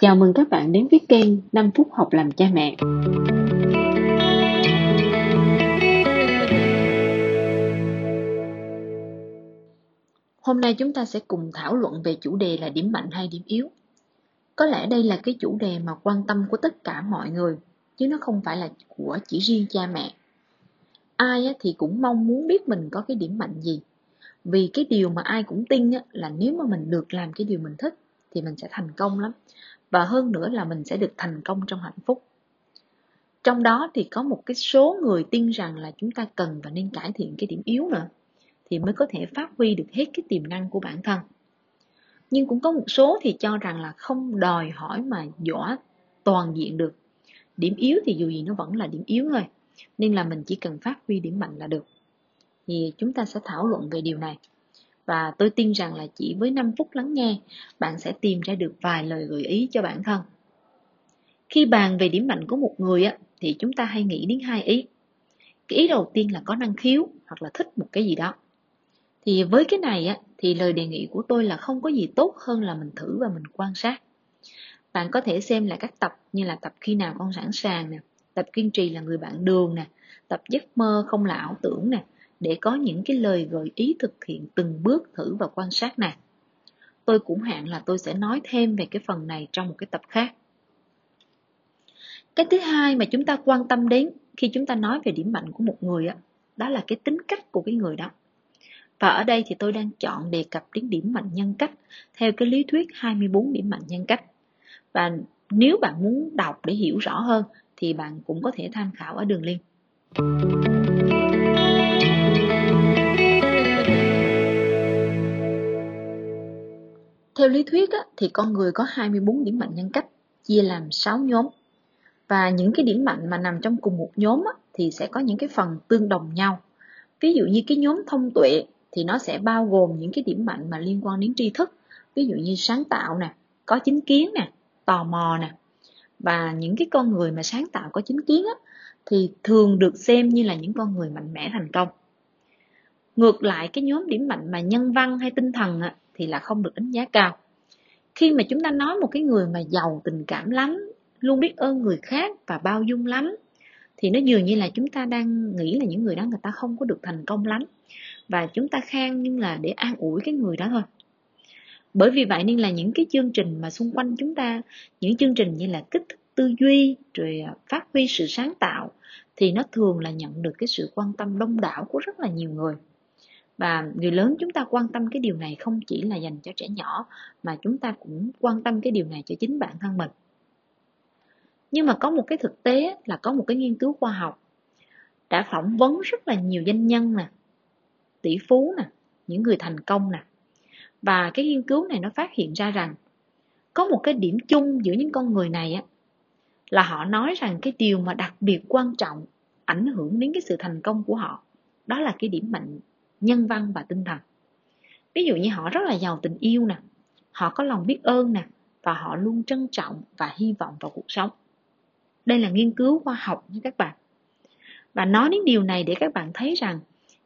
Chào mừng các bạn đến với kênh 5 phút học làm cha mẹ. Hôm nay chúng ta sẽ cùng thảo luận về chủ đề là điểm mạnh hay điểm yếu. Có lẽ đây là cái chủ đề mà quan tâm của tất cả mọi người, chứ nó không phải là của chỉ riêng cha mẹ. Ai thì cũng mong muốn biết mình có cái điểm mạnh gì. Vì cái điều mà ai cũng tin là nếu mà mình được làm cái điều mình thích thì mình sẽ thành công lắm. Và hơn nữa là mình sẽ được thành công trong hạnh phúc. Trong đó thì có một cái số người tin rằng là chúng ta cần và nên cải thiện cái điểm yếu nữa, thì mới có thể phát huy được hết cái tiềm năng của bản thân. Nhưng cũng có một số thì cho rằng là không đòi hỏi mà giỏi toàn diện được. Điểm yếu thì dù gì nó vẫn là điểm yếu thôi, nên là mình chỉ cần phát huy điểm mạnh là được. Thì chúng ta sẽ thảo luận về điều này và tôi tin rằng là chỉ với 5 phút lắng nghe, bạn sẽ tìm ra được vài lời gợi ý cho bản thân. Khi bàn về điểm mạnh của một người á, thì chúng ta hay nghĩ đến hai ý. Cái ý đầu tiên là có năng khiếu hoặc là thích một cái gì đó. Thì với cái này á, thì lời đề nghị của tôi là không có gì tốt hơn là mình thử và mình quan sát. Bạn có thể xem lại các tập như là tập khi nào con sẵn sàng nè, tập kiên trì là người bạn đường nè, tập giấc mơ không là ảo tưởng nè, để có những cái lời gợi ý thực hiện từng bước thử và quan sát này. Tôi cũng hạn là tôi sẽ nói thêm về cái phần này trong một cái tập khác. Cái thứ hai mà chúng ta quan tâm đến khi chúng ta nói về điểm mạnh của một người đó, đó là cái tính cách của cái người đó. Và ở đây thì tôi đang chọn đề cập đến điểm mạnh nhân cách theo cái lý thuyết 24 điểm mạnh nhân cách. Và nếu bạn muốn đọc để hiểu rõ hơn thì bạn cũng có thể tham khảo ở đường link. Theo lý thuyết á, thì con người có 24 điểm mạnh nhân cách, chia làm 6 nhóm. Và những cái điểm mạnh mà nằm trong cùng một nhóm á, thì sẽ có những cái phần tương đồng nhau. Ví dụ như cái nhóm thông tuệ thì nó sẽ bao gồm những cái điểm mạnh mà liên quan đến tri thức, ví dụ như sáng tạo nè, có chính kiến nè, tò mò nè. Và những cái con người mà sáng tạo có chính kiến á, thì thường được xem như là những con người mạnh mẽ thành công. Ngược lại cái nhóm điểm mạnh mà nhân văn hay tinh thần á, thì là không được đánh giá cao. Khi mà chúng ta nói một cái người mà giàu tình cảm lắm luôn biết ơn người khác và bao dung lắm thì nó dường như là chúng ta đang nghĩ là những người đó người ta không có được thành công lắm. Và chúng ta khen nhưng là để an ủi cái người đó thôi. Bởi vì vậy nên là những cái chương trình mà xung quanh chúng ta những chương trình như là kích thích tư duy rồi à, phát huy sự sáng tạo thì nó thường là nhận được cái sự quan tâm đông đảo của rất là nhiều người và người lớn chúng ta quan tâm cái điều này không chỉ là dành cho trẻ nhỏ, mà chúng ta cũng quan tâm cái điều này cho chính bản thân mình. Nhưng mà có một cái thực tế là có một cái nghiên cứu khoa học đã phỏng vấn rất là nhiều doanh nhân nè, tỷ phú nè, những người thành công nè. Và cái nghiên cứu này nó phát hiện ra rằng có một cái điểm chung giữa những con người này á, là họ nói rằng cái điều mà đặc biệt quan trọng ảnh hưởng đến cái sự thành công của họ, đó là cái điểm mạnh nhân văn và tinh thần. Ví dụ như họ rất là giàu tình yêu nè, họ có lòng biết ơn nè, và họ luôn trân trọng và hy vọng vào cuộc sống. Đây là nghiên cứu khoa học nha các bạn. Và nói đến điều này để các bạn thấy rằng,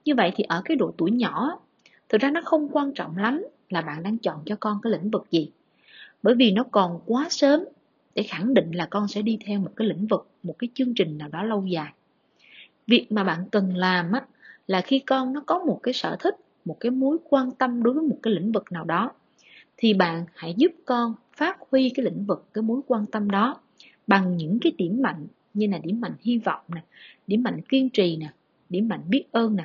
như vậy thì ở cái độ tuổi nhỏ thực ra nó không quan trọng lắm là bạn đang chọn cho con cái lĩnh vực gì. Bởi vì nó còn quá sớm để khẳng định là con sẽ đi theo một cái lĩnh vực, một cái chương trình nào đó lâu dài. Việc mà bạn cần làm á là khi con nó có một cái sở thích một cái mối quan tâm đối với một cái lĩnh vực nào đó thì bạn hãy giúp con phát huy cái lĩnh vực cái mối quan tâm đó bằng những cái điểm mạnh như là điểm mạnh hy vọng nè điểm mạnh kiên trì nè điểm mạnh biết ơn nè.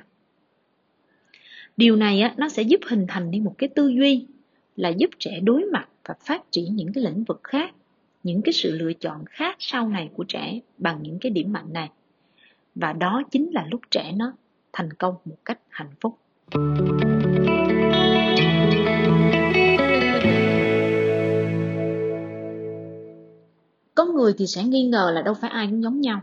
Điều này á, nó sẽ giúp hình thành đi một cái tư duy là giúp trẻ đối mặt và phát triển những cái lĩnh vực khác những cái sự lựa chọn khác sau này của trẻ bằng những cái điểm mạnh này. Và đó chính là lúc trẻ nó thành công một cách hạnh phúc. Có người thì sẽ nghi ngờ là đâu phải ai cũng giống nhau.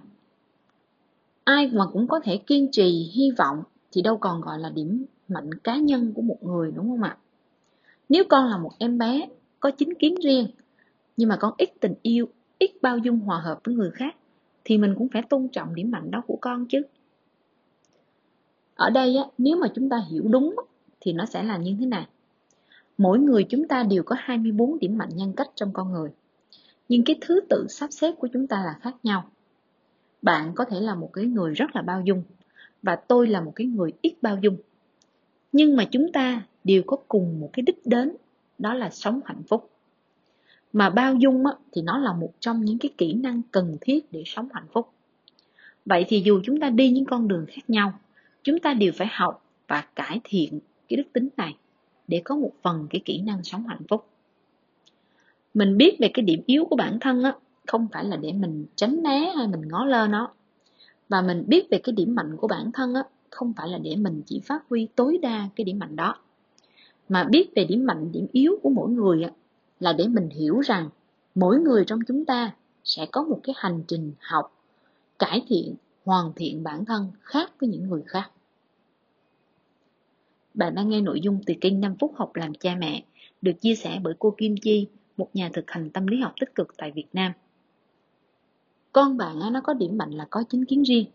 Ai mà cũng có thể kiên trì, hy vọng thì đâu còn gọi là điểm mạnh cá nhân của một người, đúng không ạ? Nếu con là một em bé, có chính kiến riêng, nhưng mà con ít tình yêu, ít bao dung hòa hợp với người khác, thì mình cũng phải tôn trọng điểm mạnh đó của con chứ ở đây á, nếu mà chúng ta hiểu đúng thì nó sẽ là như thế này. Mỗi người chúng ta đều có 24 điểm mạnh nhân cách trong con người nhưng cái thứ tự sắp xếp của chúng ta là khác nhau. Bạn có thể là một cái người rất là bao dung và tôi là một cái người ít bao dung. Nhưng mà chúng ta đều có cùng một cái đích đến đó là sống hạnh phúc. Mà bao dung á, thì nó là một trong những cái kỹ năng cần thiết để sống hạnh phúc. Vậy thì dù chúng ta đi những con đường khác nhau chúng ta đều phải học và cải thiện cái đức tính này để có một phần cái kỹ năng sống hạnh phúc. Mình biết về cái điểm yếu của bản thân á, không phải là để mình tránh né hay mình ngó lơ nó. Và mình biết về cái điểm mạnh của bản thân á, không phải là để mình chỉ phát huy tối đa cái điểm mạnh đó. Mà biết về điểm mạnh, điểm yếu của mỗi người á, là để mình hiểu rằng mỗi người trong chúng ta sẽ có một cái hành trình học, cải thiện hoàn thiện bản thân khác với những người khác bạn đang nghe nội dung từ kênh 5 phút học làm cha mẹ được chia sẻ bởi cô Kim Chi, một nhà thực hành tâm lý học tích cực tại Việt Nam. Con bạn nó có điểm mạnh là có chính kiến riêng,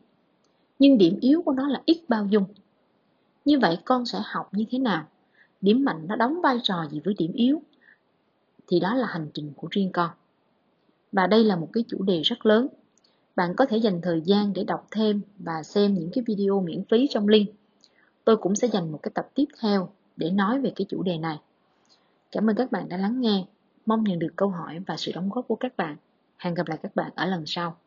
nhưng điểm yếu của nó là ít bao dung. Như vậy con sẽ học như thế nào? Điểm mạnh nó đóng vai trò gì với điểm yếu? Thì đó là hành trình của riêng con. Và đây là một cái chủ đề rất lớn. Bạn có thể dành thời gian để đọc thêm và xem những cái video miễn phí trong link. Tôi cũng sẽ dành một cái tập tiếp theo để nói về cái chủ đề này. Cảm ơn các bạn đã lắng nghe. Mong nhận được câu hỏi và sự đóng góp của các bạn. Hẹn gặp lại các bạn ở lần sau.